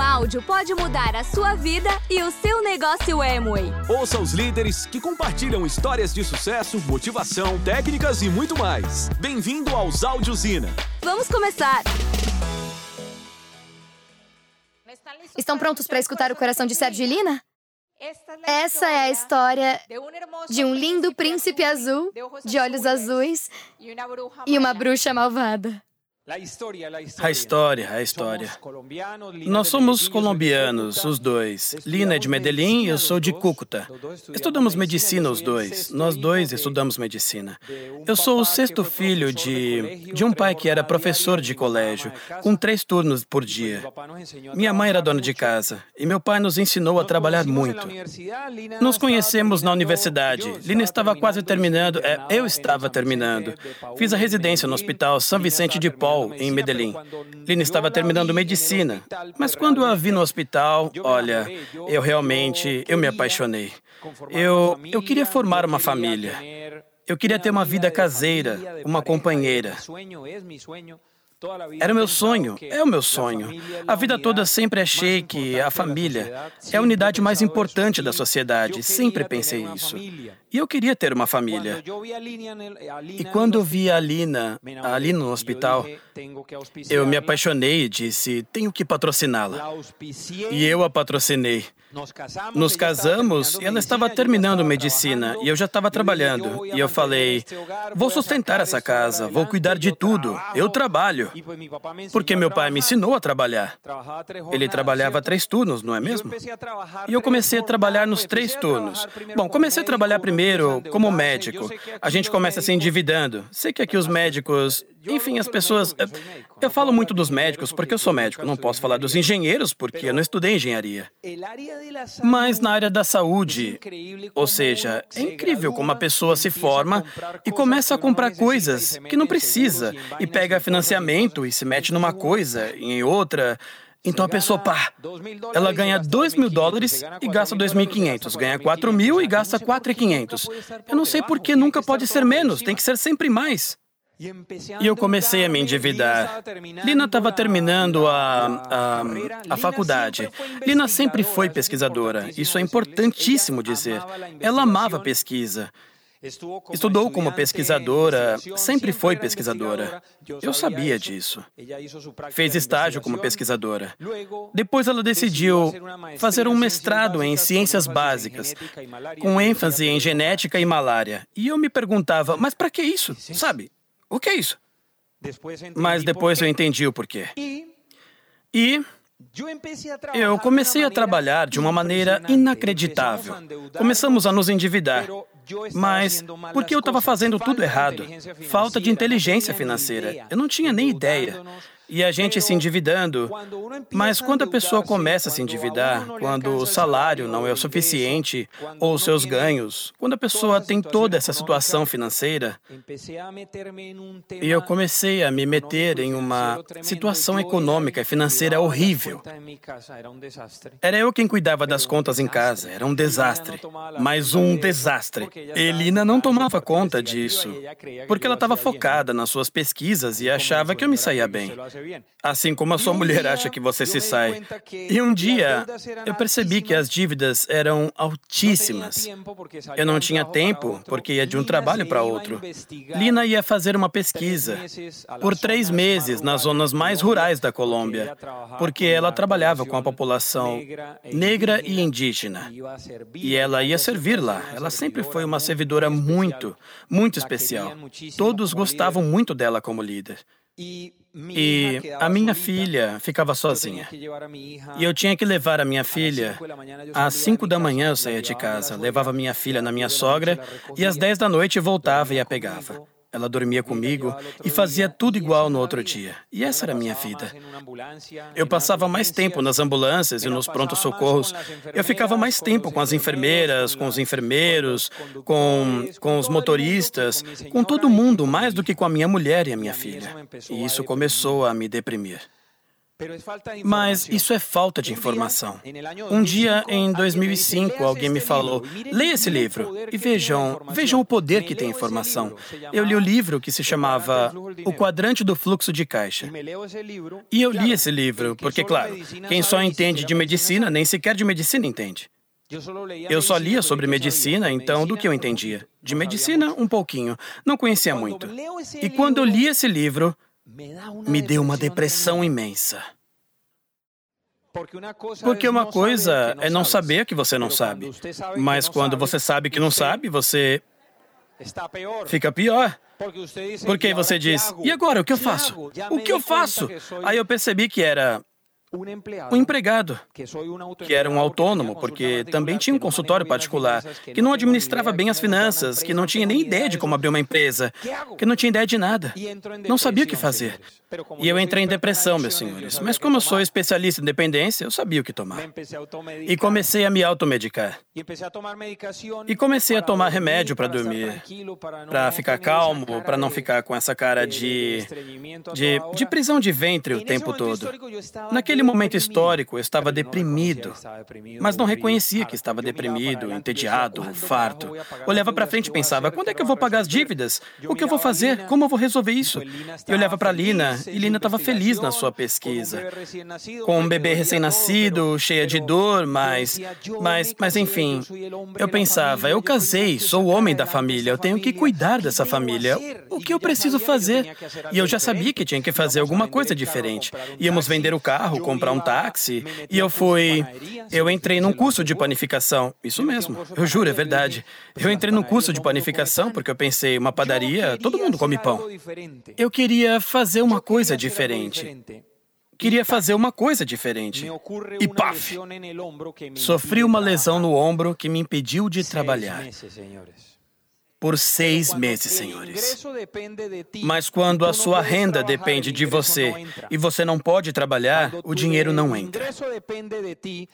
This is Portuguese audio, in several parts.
Um áudio pode mudar a sua vida e o seu negócio Amway. Ouça os líderes que compartilham histórias de sucesso, motivação, técnicas e muito mais. Bem-vindo aos Audiosina. Vamos começar! Estão prontos para escutar o coração de Sérgio e Lina? Essa é a história de um lindo príncipe azul, de olhos azuis, e uma bruxa malvada. A história, a história. Nós somos colombianos, os dois. Lina é de Medellín e eu sou de Cúcuta. Estudamos medicina os dois. Nós dois estudamos medicina. Eu sou o sexto filho de, de um pai que era professor de colégio, com três turnos por dia. Minha mãe era dona de casa e meu pai nos ensinou a trabalhar muito. Nos conhecemos na universidade. Lina estava quase terminando, é, eu estava terminando. Fiz a residência no Hospital São Vicente de Paul em Medellín. Lina estava terminando medicina, mas quando a vi no hospital, olha, eu realmente, eu me apaixonei. Eu, eu queria formar uma família. Eu queria ter uma vida caseira, uma companheira. Era o meu sonho, é o meu sonho. A vida toda sempre achei que a família é a unidade mais importante da sociedade. Sempre pensei isso. E eu queria ter uma família. E quando vi a Alina, a Alina no hospital, eu me apaixonei e disse: tenho que patrociná-la. E eu a patrocinei. Nos casamos e ela estava terminando medicina e eu já estava trabalhando. E eu falei: vou sustentar essa casa, vou cuidar de tudo, eu trabalho. Porque meu pai me ensinou a trabalhar. Ele trabalhava três turnos, não é mesmo? E eu comecei a trabalhar nos três turnos. Bom, comecei a trabalhar primeiro como médico. A gente começa se endividando. Sei que aqui os médicos enfim, as pessoas. Eh, eu falo muito dos médicos porque eu sou médico, não posso falar dos engenheiros porque eu não estudei engenharia. Mas na área da saúde, ou seja, é incrível como a pessoa se forma e começa a comprar coisas que não precisa e pega financiamento e se mete numa coisa e em outra. Então a pessoa, pá, ela ganha 2 mil dólares e gasta 2.500, ganha 4 mil e gasta 4.500. Eu não sei por que nunca pode ser menos, tem que ser sempre mais. E eu comecei a me endividar. Lina estava terminando a, a, a faculdade. Lina sempre foi pesquisadora. Isso é importantíssimo dizer. Ela amava pesquisa. Estudou como pesquisadora, sempre foi pesquisadora. Eu sabia disso. Fez estágio como pesquisadora. Depois ela decidiu fazer um mestrado em ciências básicas, com ênfase em genética e malária. E eu me perguntava, mas para que isso? Sabe? O que é isso? Mas depois eu entendi o porquê. E eu comecei a trabalhar de uma maneira inacreditável. Começamos a nos endividar. Mas porque eu estava fazendo tudo errado. Falta de inteligência financeira. Eu não tinha nem ideia e a gente se endividando. Mas quando a pessoa começa a se endividar, quando o salário não é o suficiente, ou seus ganhos, quando a pessoa tem toda essa situação financeira, e eu comecei a me meter em uma situação econômica e financeira horrível. Era eu quem cuidava das contas em casa, era um desastre. Mas um desastre. Elina não tomava conta disso, porque ela estava focada nas suas pesquisas e achava que eu me saía bem. Assim como a sua mulher acha que você se sai. E um dia eu percebi que as dívidas eram altíssimas. Eu não tinha tempo porque ia de um trabalho para outro. Lina ia fazer uma pesquisa por três meses nas zonas mais rurais da Colômbia, porque ela trabalhava com a população negra e indígena. E ela ia servir lá. Ela sempre foi uma servidora muito, muito especial. Todos gostavam muito dela como líder. E a minha filha ficava sozinha. E eu tinha que levar a minha filha. Às cinco da manhã eu saía de casa, levava minha filha na minha sogra e às dez da noite voltava e a pegava. Ela dormia comigo e fazia tudo igual no outro dia. E essa era a minha vida. Eu passava mais tempo nas ambulâncias e nos prontos-socorros. Eu ficava mais tempo com as enfermeiras, com os enfermeiros, com, com os motoristas, com todo mundo, mais do que com a minha mulher e a minha filha. E isso começou a me deprimir. Mas isso é falta de informação. Um dia, em 2005, alguém me falou: leia esse livro e vejam, vejam o poder que tem informação. Eu li o livro que se chamava O Quadrante do Fluxo de Caixa. E eu li esse livro porque, claro, quem só entende de medicina nem sequer de medicina entende. Eu só lia sobre medicina, então do que eu entendia? De medicina, um pouquinho. Não conhecia muito. E quando eu li esse livro, me deu uma depressão imensa. Porque uma coisa é não saber que você não sabe. Mas quando você sabe que não sabe, você fica pior. Porque você diz: e agora, o que eu faço? O que eu faço? Aí eu percebi que era um empregado, que era um autônomo, porque também tinha um consultório particular, que não administrava bem as finanças, que não tinha nem ideia de como abrir uma empresa, que não tinha ideia de nada, não sabia o que fazer. E eu entrei em depressão, meus senhores. Mas como eu sou especialista em dependência, eu sabia o que tomar. E comecei a me automedicar. E comecei a tomar remédio para dormir, para ficar calmo, para não ficar com essa cara de, de, de prisão de ventre o tempo todo. Naquele Naquele momento histórico, eu estava deprimido, mas não reconhecia que estava deprimido, entediado, farto. Olhava para frente e pensava: quando é que eu vou pagar as dívidas? O que eu vou fazer? Como eu vou resolver isso? E olhava para Lina, e Lina estava feliz na sua pesquisa. Com um bebê recém-nascido, cheia de dor, mas, mas, mas enfim. Eu pensava: eu casei, sou o homem da família, eu tenho que cuidar dessa família. O que eu preciso fazer? E eu já sabia que tinha que fazer alguma coisa diferente. Íamos vender o carro, comprar um táxi e eu fui. Eu entrei num curso de panificação. Isso mesmo, eu juro, é verdade. Eu entrei num curso de panificação porque eu pensei, uma padaria, todo mundo come pão. Eu queria fazer uma coisa diferente queria fazer uma coisa diferente. E paf! Sofri uma lesão no ombro que me impediu de trabalhar por seis meses, senhores. Mas quando a sua renda depende de você e você não pode trabalhar, o dinheiro não entra.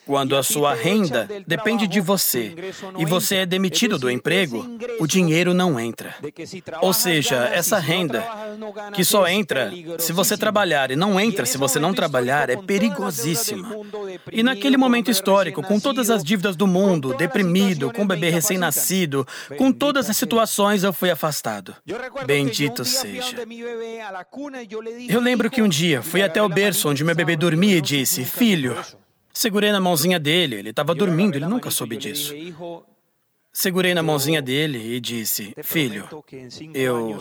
Quando a sua renda depende de você e você é demitido do emprego, o dinheiro não entra. Ou seja, essa renda que só entra se você trabalhar e não entra se você não trabalhar é perigosíssima. E naquele momento histórico, com todas as dívidas do mundo, deprimido, com um bebê recém-nascido, com todas as situações situações eu fui afastado. Bendito seja. Eu lembro que um dia fui até o berço onde meu bebê dormia e disse: Filho. Segurei na mãozinha dele, ele estava dormindo, ele nunca soube disso. Segurei na mãozinha dele e disse: Filho, eu.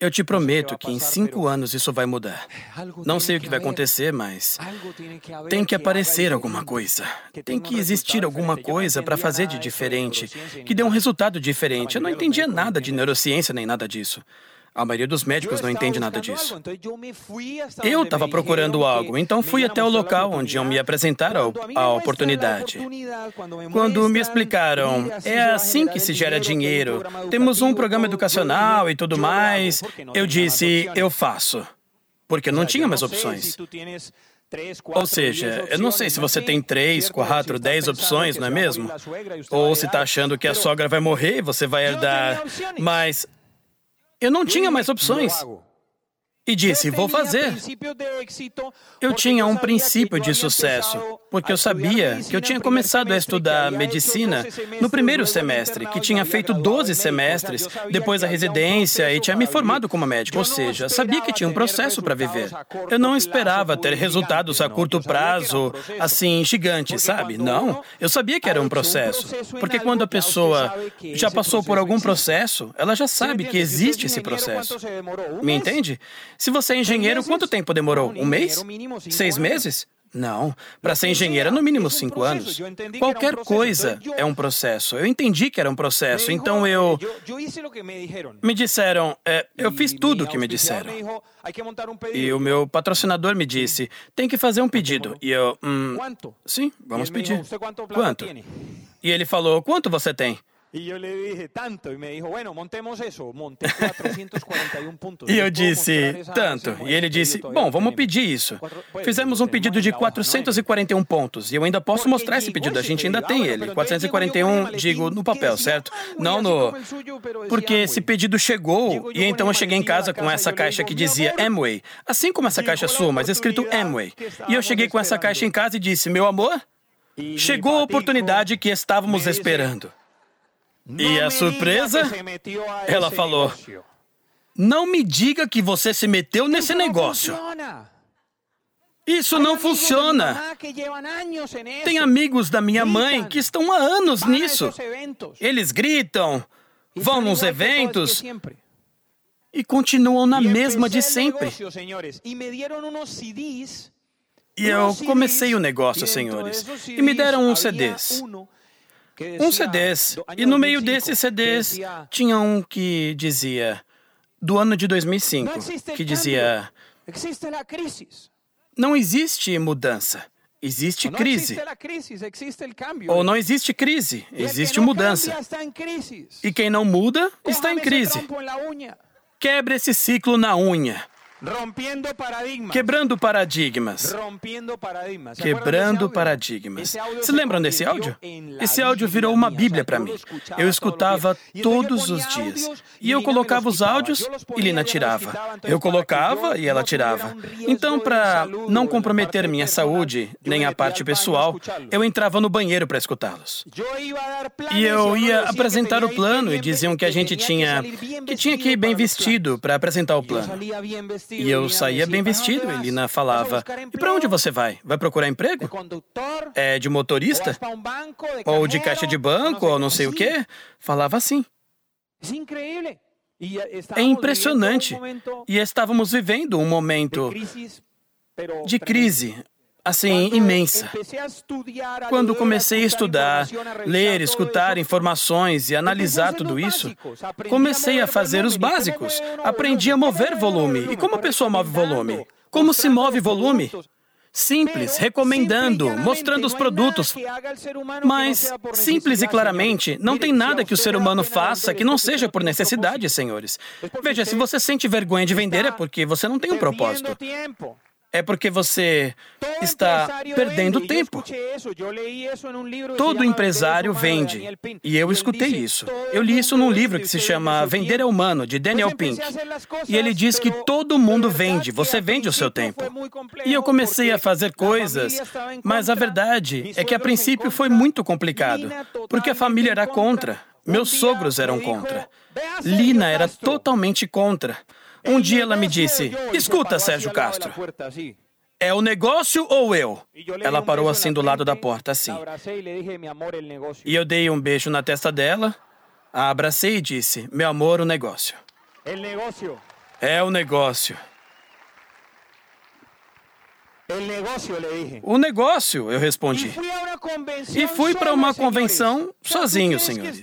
Eu te prometo que em cinco anos isso vai mudar. Não sei o que vai acontecer, mas tem que aparecer alguma coisa. Tem que existir alguma coisa para fazer de diferente, que dê um resultado diferente. Eu não entendia nada de neurociência nem nada disso. A maioria dos médicos não entende nada disso. Eu estava procurando algo, então fui até o local onde iam me apresentar a, oportunidade. Quando me explicaram, é assim que se gera dinheiro, temos um programa educacional e tudo mais, eu disse, eu faço. Porque não tinha mais opções. Ou seja, eu não sei se você tem três, quatro, dez opções, não é mesmo? Ou se está achando que a sogra vai morrer e você vai herdar. Mas eu não tinha mais opções e disse: Vou fazer. Eu tinha um princípio de sucesso, porque eu sabia que eu tinha começado a estudar medicina no primeiro semestre, que tinha feito 12 semestres, depois a residência e tinha me formado como médico, ou seja, sabia que tinha um processo para viver. Eu não esperava ter resultados a curto prazo, assim, gigantes, sabe? Não. Eu sabia que era um processo, porque quando a pessoa já passou por algum processo, ela já sabe que existe esse processo. Me entende? Se você é engenheiro, quanto tempo demorou? Um mês? Seis meses? Não. Para ser engenheiro, no mínimo cinco anos. Qualquer coisa é um processo. Eu entendi que era um processo, então eu. Me disseram, é, eu fiz tudo o que me disseram. E o meu patrocinador me disse, tem que fazer um pedido. E eu, hum, sim, vamos pedir. Quanto? E ele falou, quanto você tem? E eu lhe disse, tanto. E me disse, bueno, montemos isso. Montei 441 pontos. E eu disse, tanto. E ele disse, bom, vamos pedir isso. Fizemos um pedido de 441 pontos. E eu ainda posso mostrar esse pedido. A gente ainda tem ele. 441, digo, no papel, certo? Não no. Porque esse pedido chegou. E então eu cheguei em casa com essa caixa que dizia Amway. Assim como essa caixa sua, mas escrito Amway. E eu cheguei com essa caixa em casa e disse, meu amor, chegou a oportunidade que estávamos esperando. E a surpresa? Ela falou: Não me diga que você se meteu nesse negócio. Isso não funciona. Tem amigos da minha mãe que estão há anos nisso. Eles gritam, vão nos eventos e continuam na mesma de sempre. E eu comecei o negócio, senhores, e me deram uns CDs um CDs. E no meio desses CDs tinha um que dizia do ano de 2005, que dizia não existe mudança. Existe crise. Ou não existe crise, existe mudança. E quem não muda está em crise. Quebre esse ciclo na unha. Quebrando paradigmas. Quebrando paradigmas. Se lembram desse áudio? Esse áudio virou uma Bíblia para mim. Eu escutava todos os dias. E eu colocava os áudios e Lina tirava. Eu colocava e ela tirava. Então, para não comprometer minha saúde, nem a parte pessoal, eu entrava no banheiro para escutá-los. E eu ia apresentar o plano e diziam que a gente tinha que tinha que ir bem vestido para apresentar o plano. E eu saía bem vestido. Elina falava: E para onde você vai? Vai procurar emprego? É de motorista? Ou de caixa de banco, ou não sei o quê? Falava assim. É impressionante. E estávamos vivendo um momento de crise, assim, imensa. Quando comecei a estudar, ler, escutar informações e analisar tudo isso, comecei a fazer os básicos. Aprendi a mover volume. E como a pessoa move volume? Como se move volume? Simples, recomendando, mostrando os produtos. Mas, simples e claramente, não tem nada que o ser humano faça que não seja por necessidade, senhores. Veja, se você sente vergonha de vender é porque você não tem um propósito é porque você está perdendo tempo. Todo empresário vende. E eu escutei isso. Eu li isso num livro que se chama Vender é Humano, de Daniel Pink. E ele diz que todo mundo vende, você vende o seu tempo. E eu comecei a fazer coisas, mas a verdade é que a princípio foi muito complicado, porque a família era contra. Meus sogros eram contra. Lina era totalmente contra. Um dia ela me disse: Escuta, Sérgio Castro. É o negócio ou eu? Ela parou assim do lado da porta, assim. E eu dei um beijo na testa dela, a abracei e disse: Meu amor, o negócio. É o negócio. O negócio, eu respondi. E fui para uma convenção sozinho, senhores.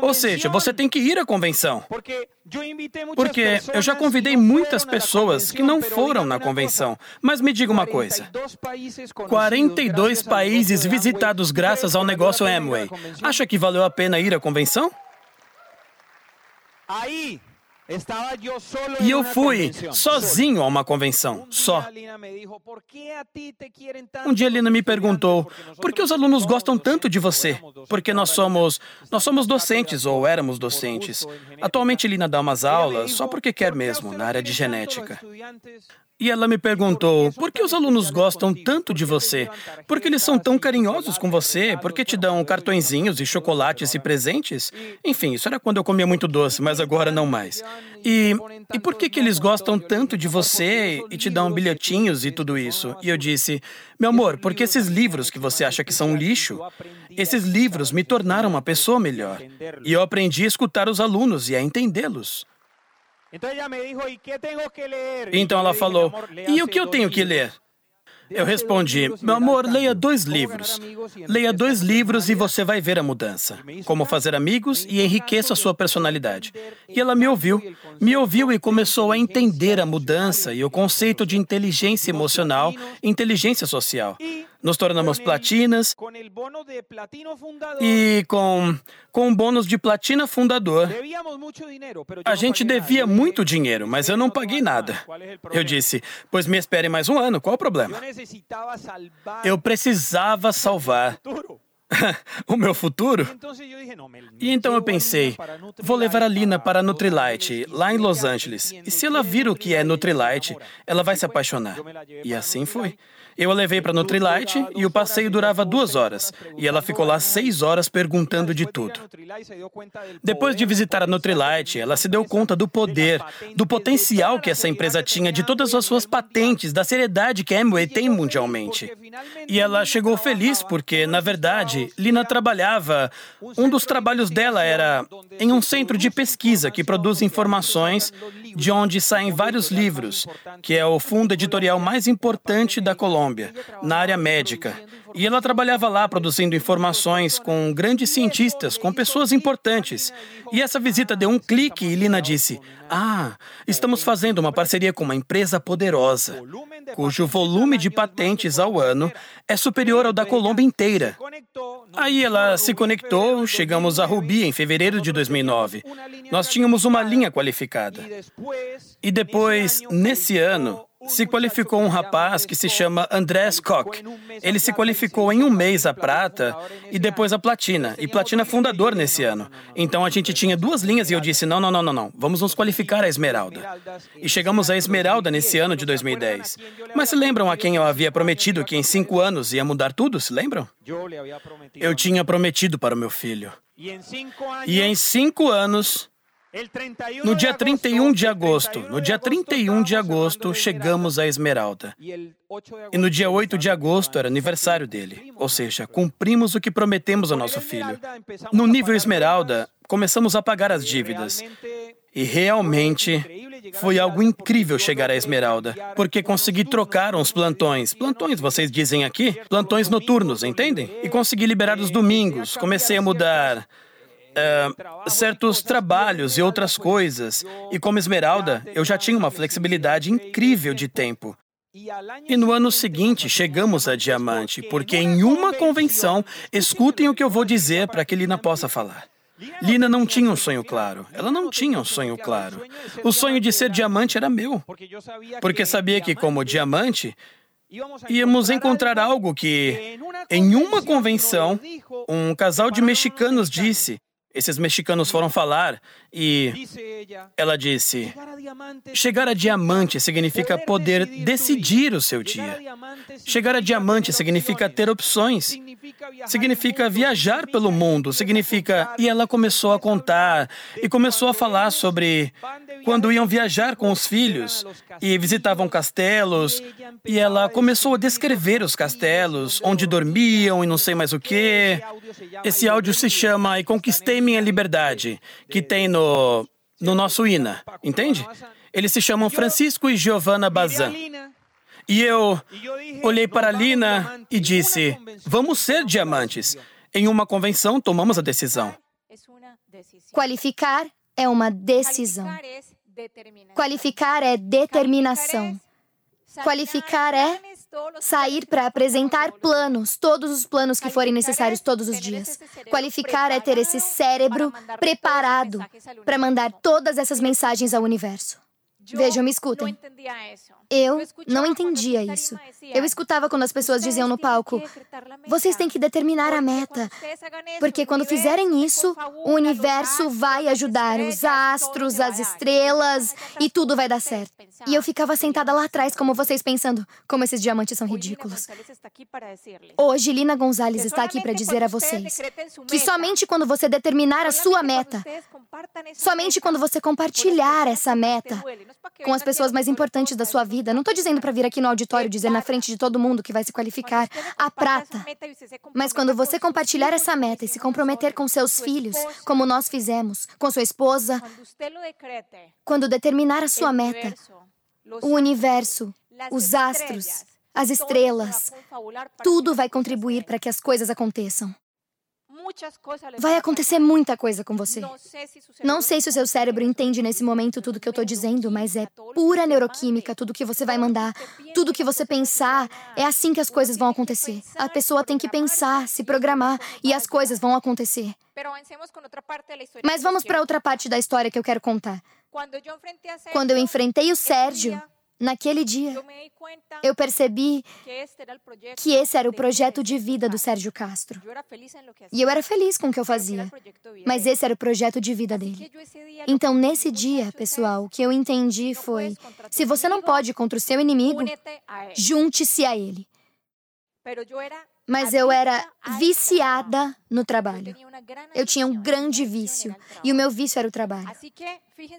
Ou seja, você tem que ir à convenção. Porque eu já convidei muitas pessoas que não foram na convenção. Mas me diga uma coisa: 42 países visitados graças ao negócio Amway. Acha que valeu a pena ir à convenção? Aí e eu fui sozinho a uma convenção, só. Um dia a Lina me perguntou: por que os alunos gostam tanto de você? Porque nós somos, nós somos docentes ou éramos docentes. Atualmente Lina dá umas aulas só porque quer mesmo, na área de genética. E ela me perguntou: por que os alunos gostam tanto de você? Por que eles são tão carinhosos com você? Por que te dão cartõezinhos e chocolates e presentes? Enfim, isso era quando eu comia muito doce, mas agora não mais. E, e por que, que eles gostam tanto de você e te dão bilhetinhos e tudo isso? E eu disse: meu amor, porque esses livros que você acha que são lixo, esses livros me tornaram uma pessoa melhor. E eu aprendi a escutar os alunos e a entendê-los. Então ela falou: E o que eu tenho que ler? Eu respondi: Meu amor, leia dois livros. Leia dois livros e você vai ver a mudança. Como fazer amigos e enriqueça a sua personalidade. E ela me ouviu. Me ouviu e começou a entender a mudança e o conceito de inteligência emocional e inteligência social. Nos tornamos platinas e com, com o bônus de platina fundador, a gente devia muito dinheiro, mas eu não paguei nada. Eu disse, pois me espere mais um ano, qual o problema? Eu precisava salvar o meu futuro? E então eu pensei, vou levar a Lina para a Nutrilite, lá em Los Angeles. E se ela vir o que é Nutrilite, ela vai se apaixonar. E assim foi. Eu a levei para Nutrilite e o passeio durava duas horas. E ela ficou lá seis horas perguntando de tudo. Depois de visitar a Nutrilite, ela se deu conta do poder, do potencial que essa empresa tinha, de todas as suas patentes, da seriedade que a Amway tem mundialmente. E ela chegou feliz porque, na verdade, Lina trabalhava. Um dos trabalhos dela era em um centro de pesquisa que produz informações de onde saem vários livros, que é o fundo editorial mais importante da Colômbia. Colômbia, na área médica. E ela trabalhava lá produzindo informações com grandes cientistas, com pessoas importantes. E essa visita deu um clique e Lina disse: Ah, estamos fazendo uma parceria com uma empresa poderosa, cujo volume de patentes ao ano é superior ao da Colômbia inteira. Aí ela se conectou, chegamos a Ruby em fevereiro de 2009. Nós tínhamos uma linha qualificada. E depois, nesse ano, se qualificou um rapaz que se chama Andrés Koch. Ele se qualificou em um mês a prata e depois a platina, e platina fundador nesse ano. Então a gente tinha duas linhas e eu disse: não, não, não, não, não, vamos nos qualificar a esmeralda. E chegamos à esmeralda nesse ano de 2010. Mas se lembram a quem eu havia prometido que em cinco anos ia mudar tudo? Se lembram? Eu tinha prometido para o meu filho. E em cinco anos, no dia 31 de agosto, no dia 31 de agosto, chegamos à Esmeralda. E no dia 8 de agosto era aniversário dele. Ou seja, cumprimos o que prometemos ao nosso filho. No nível Esmeralda, começamos a pagar as dívidas. E realmente foi algo incrível chegar à Esmeralda, porque consegui trocar uns plantões. Plantões, vocês dizem aqui? Plantões noturnos, entendem? E consegui liberar os domingos. Comecei a mudar uh, certos trabalhos e outras coisas. E como Esmeralda, eu já tinha uma flexibilidade incrível de tempo. E no ano seguinte chegamos a Diamante, porque em uma convenção, escutem o que eu vou dizer para que Lina possa falar. Lina não tinha um sonho claro. Ela não tinha um sonho claro. O sonho de ser diamante era meu. Porque sabia que, como diamante, íamos encontrar algo que, em uma convenção, um casal de mexicanos disse: esses mexicanos foram falar e ela disse: chegar a diamante significa poder decidir o seu dia. Chegar a diamante significa ter opções. Significa viajar pelo mundo. Significa. E ela começou a contar e começou a falar sobre quando iam viajar com os filhos e visitavam castelos. E ela começou a descrever os castelos, onde dormiam e não sei mais o que. Esse áudio se chama E Conquistei Minha Liberdade, que tem no, no nosso INA, entende? Eles se chamam Francisco e Giovanna Bazan. E eu olhei para a Lina e disse: Vamos ser diamantes. Em uma convenção, tomamos a decisão. Qualificar é uma decisão. Qualificar é determinação. Qualificar é sair para apresentar planos, todos os planos que forem necessários todos os dias. Qualificar é ter esse cérebro preparado para mandar todas essas mensagens ao universo. Vejam, me escutem. Eu não entendia isso. Eu escutava quando as pessoas diziam no palco: vocês têm que determinar a meta. Porque quando fizerem isso, o universo vai ajudar, os astros, as estrelas, e tudo vai dar certo. E eu ficava sentada lá atrás, como vocês, pensando: como esses diamantes são ridículos. Hoje, Lina Gonzalez está aqui para dizer a vocês que somente quando você determinar a sua meta, somente quando você compartilhar essa meta, com as pessoas mais importantes da sua vida. Não estou dizendo para vir aqui no auditório dizer na frente de todo mundo que vai se qualificar a prata. Mas quando você compartilhar essa meta e se comprometer com seus filhos, como nós fizemos, com sua esposa, quando determinar a sua meta, o universo, os astros, as estrelas, tudo vai contribuir para que as coisas aconteçam. Vai acontecer muita coisa com você. Não sei se o seu cérebro entende nesse momento tudo que eu estou dizendo, mas é pura neuroquímica, tudo que você vai mandar, tudo que você pensar, é assim que as coisas vão acontecer. A pessoa tem que pensar, se programar e as coisas vão acontecer. Mas vamos para outra parte da história que eu quero contar. Quando eu enfrentei o Sérgio, Naquele dia, eu percebi que esse era o projeto de vida do Sérgio Castro. E eu era feliz com o que eu fazia, mas esse era o projeto de vida dele. Então, nesse dia, pessoal, o que eu entendi foi: se você não pode contra o seu inimigo, junte-se a ele. Mas eu era viciada no trabalho. Eu tinha um grande vício, e o meu vício era o trabalho.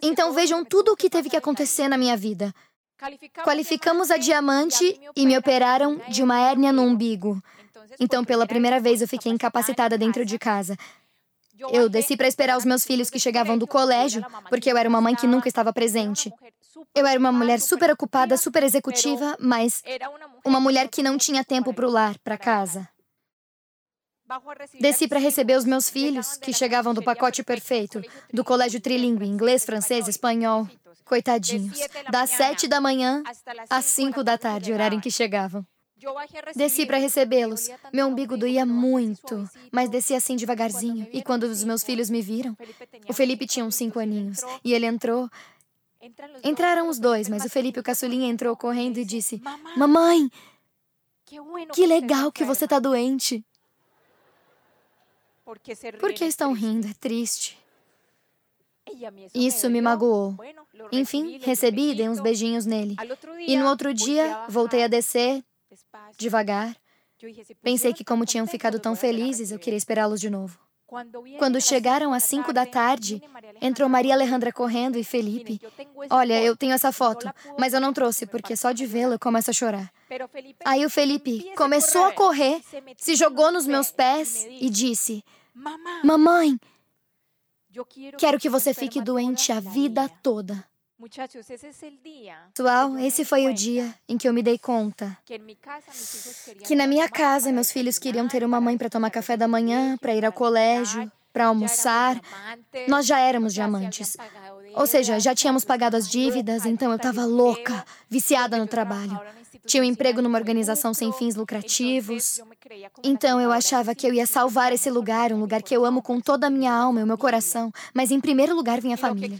Então vejam tudo o que teve que acontecer na minha vida. Qualificamos a diamante e me operaram de uma hérnia no umbigo. Então, pela primeira vez, eu fiquei incapacitada dentro de casa. Eu desci para esperar os meus filhos que chegavam do colégio, porque eu era uma mãe que nunca estava presente. Eu era uma mulher super ocupada, super executiva, mas uma mulher que não tinha tempo para o lar, para casa. Desci para receber os meus filhos, que chegavam do pacote perfeito, do colégio trilingue, inglês, francês, espanhol. Coitadinhos. Das sete da manhã às cinco da tarde, horário em que chegavam. Desci para recebê-los. Meu umbigo doía muito, mas desci assim devagarzinho. E quando os meus filhos me viram, o Felipe tinha uns cinco aninhos, e ele entrou. Entraram os dois, mas o Felipe, o caçulinha, entrou correndo e disse: Mamãe, que legal que você está doente. Por que estão rindo? É triste. Isso me magoou. Enfim, recebi e dei uns beijinhos nele. E no outro dia, voltei a descer, devagar. Pensei que, como tinham ficado tão felizes, eu queria esperá-los de novo. Quando chegaram às cinco da tarde, entrou Maria Alejandra correndo e Felipe. Olha, eu tenho essa foto, mas eu não trouxe, porque só de vê-la eu começo a chorar. Aí o Felipe começou a correr, se jogou nos meus pés e disse: Mamãe, quero que você fique doente a vida toda. Pessoal, esse foi o dia em que eu me dei conta que na minha casa meus filhos queriam ter uma mãe para tomar café da manhã, para ir ao colégio, para almoçar. Nós já éramos diamantes. Ou seja, já tínhamos pagado as dívidas, então eu estava louca, viciada no trabalho. Tinha um emprego numa organização sem fins lucrativos. Então eu achava que eu ia salvar esse lugar, um lugar que eu amo com toda a minha alma e o meu coração. Mas em primeiro lugar vinha a família.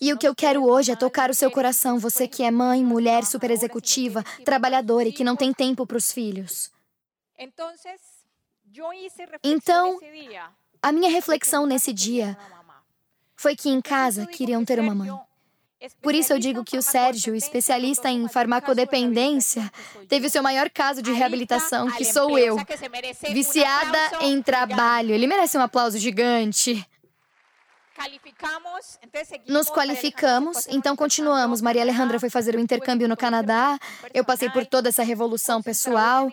E o que eu quero hoje é tocar o seu coração, você que é mãe, mulher, super executiva, trabalhadora e que não tem tempo para os filhos. Então, a minha reflexão nesse dia foi que em casa queriam ter uma mãe. Por isso eu digo que o Sérgio, especialista em farmacodependência, teve o seu maior caso de reabilitação, que sou eu. Viciada em trabalho. Ele merece um aplauso gigante. Nos qualificamos, então continuamos. Maria Alejandra foi fazer o intercâmbio no Canadá. Eu passei por toda essa revolução pessoal.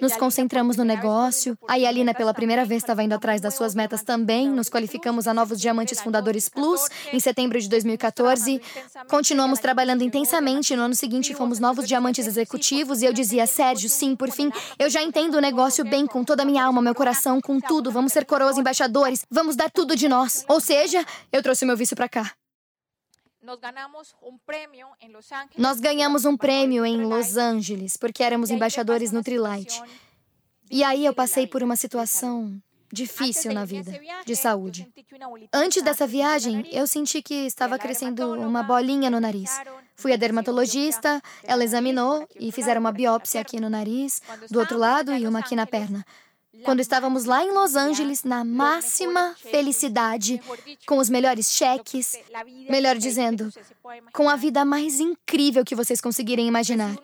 Nos concentramos no negócio. A Yalina, pela primeira vez, estava indo atrás das suas metas também. Nos qualificamos a novos Diamantes Fundadores Plus em setembro de 2014. Continuamos trabalhando intensamente. No ano seguinte, fomos novos Diamantes Executivos. E eu dizia, Sérgio, sim, por fim, eu já entendo o negócio bem, com toda a minha alma, meu coração, com tudo. Vamos ser coroas embaixadores. Vamos dar tudo de nós. Ou seja, eu trouxe meu vício para cá. Nós ganhamos um prêmio em Los Angeles porque éramos embaixadores no Trilight. E aí eu passei por uma situação difícil na vida, de saúde. Antes dessa viagem, eu senti que estava crescendo uma bolinha no nariz. Fui a dermatologista, ela examinou e fizeram uma biópsia aqui no nariz, do outro lado e uma aqui na perna quando estávamos lá em Los Angeles, na máxima felicidade, com os melhores cheques, melhor dizendo, com a vida mais incrível que vocês conseguirem imaginar.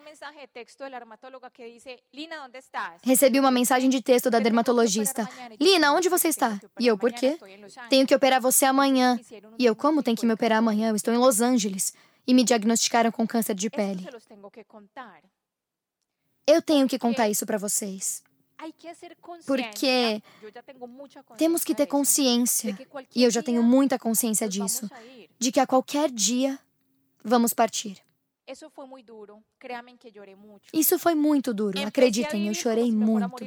Recebi uma mensagem de texto da dermatologista: Lina, onde você está? E eu, por quê? Tenho que operar você amanhã. E eu, como tem que me operar amanhã? Eu estou em Los Angeles. E me diagnosticaram com câncer de pele. Eu tenho que contar isso para vocês. Porque temos que ter consciência, e eu já tenho muita consciência disso, de que a qualquer dia vamos partir. Isso foi muito duro, acreditem, eu chorei muito.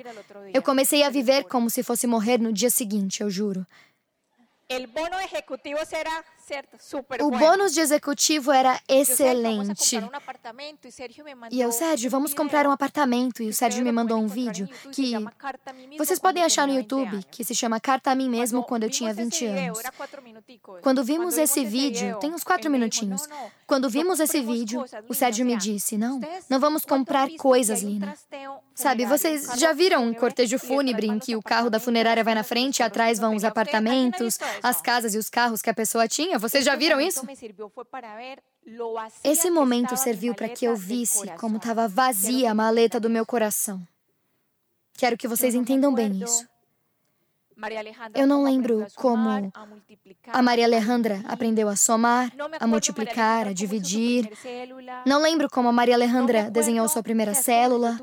Eu comecei a viver como se fosse morrer no dia seguinte, eu juro. O bônus de executivo era excelente. E eu, Sérgio, vamos comprar um apartamento. E o Sérgio me mandou um vídeo que vocês podem achar no YouTube, que se chama Carta a mim mesmo quando eu tinha 20 anos. Quando vimos esse vídeo, tem uns quatro minutinhos. Quando vimos esse vídeo, o Sérgio me disse: Não, não vamos comprar coisas, Lina. Sabe, vocês já viram um cortejo fúnebre em que o carro da funerária vai na frente e atrás vão os apartamentos, as casas e os carros que a pessoa tinha? Vocês já viram isso? Esse momento serviu para que eu visse como estava vazia a maleta do meu coração. Quero que vocês entendam bem isso. Eu não lembro como a Maria Alejandra aprendeu a somar, a multiplicar, a dividir. Não lembro como a Maria Alejandra desenhou sua primeira célula.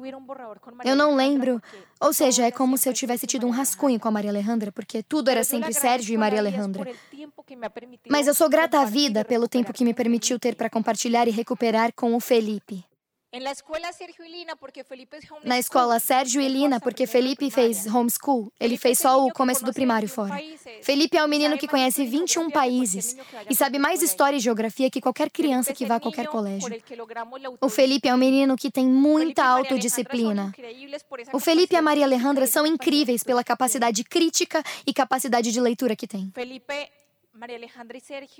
Eu não lembro. Ou seja, é como se eu tivesse tido um rascunho com a Maria Alejandra, porque tudo era sempre Sérgio e Maria Alejandra. Mas eu sou grata à vida pelo tempo que me permitiu ter para compartilhar e recuperar com o Felipe. Na escola Sérgio e Lina, porque Felipe fez homeschool, ele fez só o começo do primário fora. Felipe é um menino que conhece 21 países e sabe mais história e geografia que qualquer criança que vá a qualquer colégio. O Felipe é um menino que tem muita autodisciplina. O Felipe e a Maria Alejandra são incríveis pela capacidade crítica e capacidade de leitura que têm.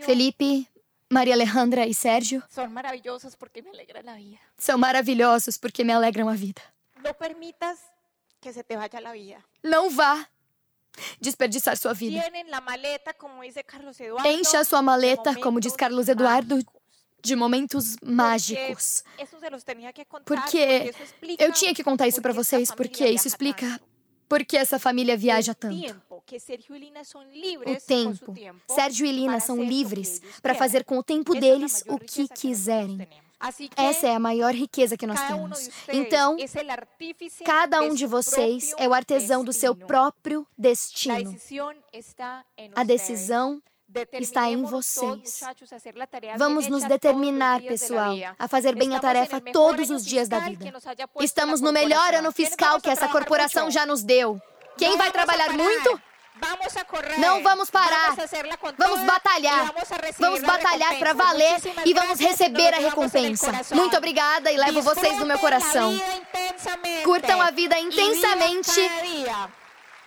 Felipe, Maria Alejandra e Sérgio são maravilhosos porque me alegram a vida. São maravilhosos porque me alegram a vida. Não permitas que se te vaya a vida. Não vá desperdiçar sua vida. Encha a sua maleta, como diz Carlos Eduardo, de momentos mágicos. Porque eu tinha que contar isso para vocês, porque isso explica por que essa família viaja tanto o tempo. Sérgio e Lina são livres para fazer com o tempo deles o que quiserem. Essa é a maior riqueza que nós temos. Então, cada um de vocês é o artesão do seu próprio destino. A decisão está em vocês. Vamos nos determinar, pessoal, a fazer bem a tarefa todos os dias da vida. Estamos no melhor ano fiscal que essa corporação já nos deu. Quem vai trabalhar muito? Não vamos parar. Vamos batalhar. Vamos batalhar para valer e vamos receber a recompensa. Muito obrigada e levo vocês no meu coração. Curtam a vida intensamente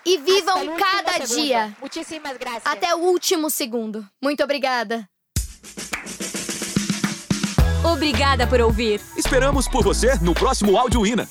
e vivam cada dia. Até o último segundo. Muito obrigada. Obrigada por ouvir. Esperamos por você no próximo Áudio Ina.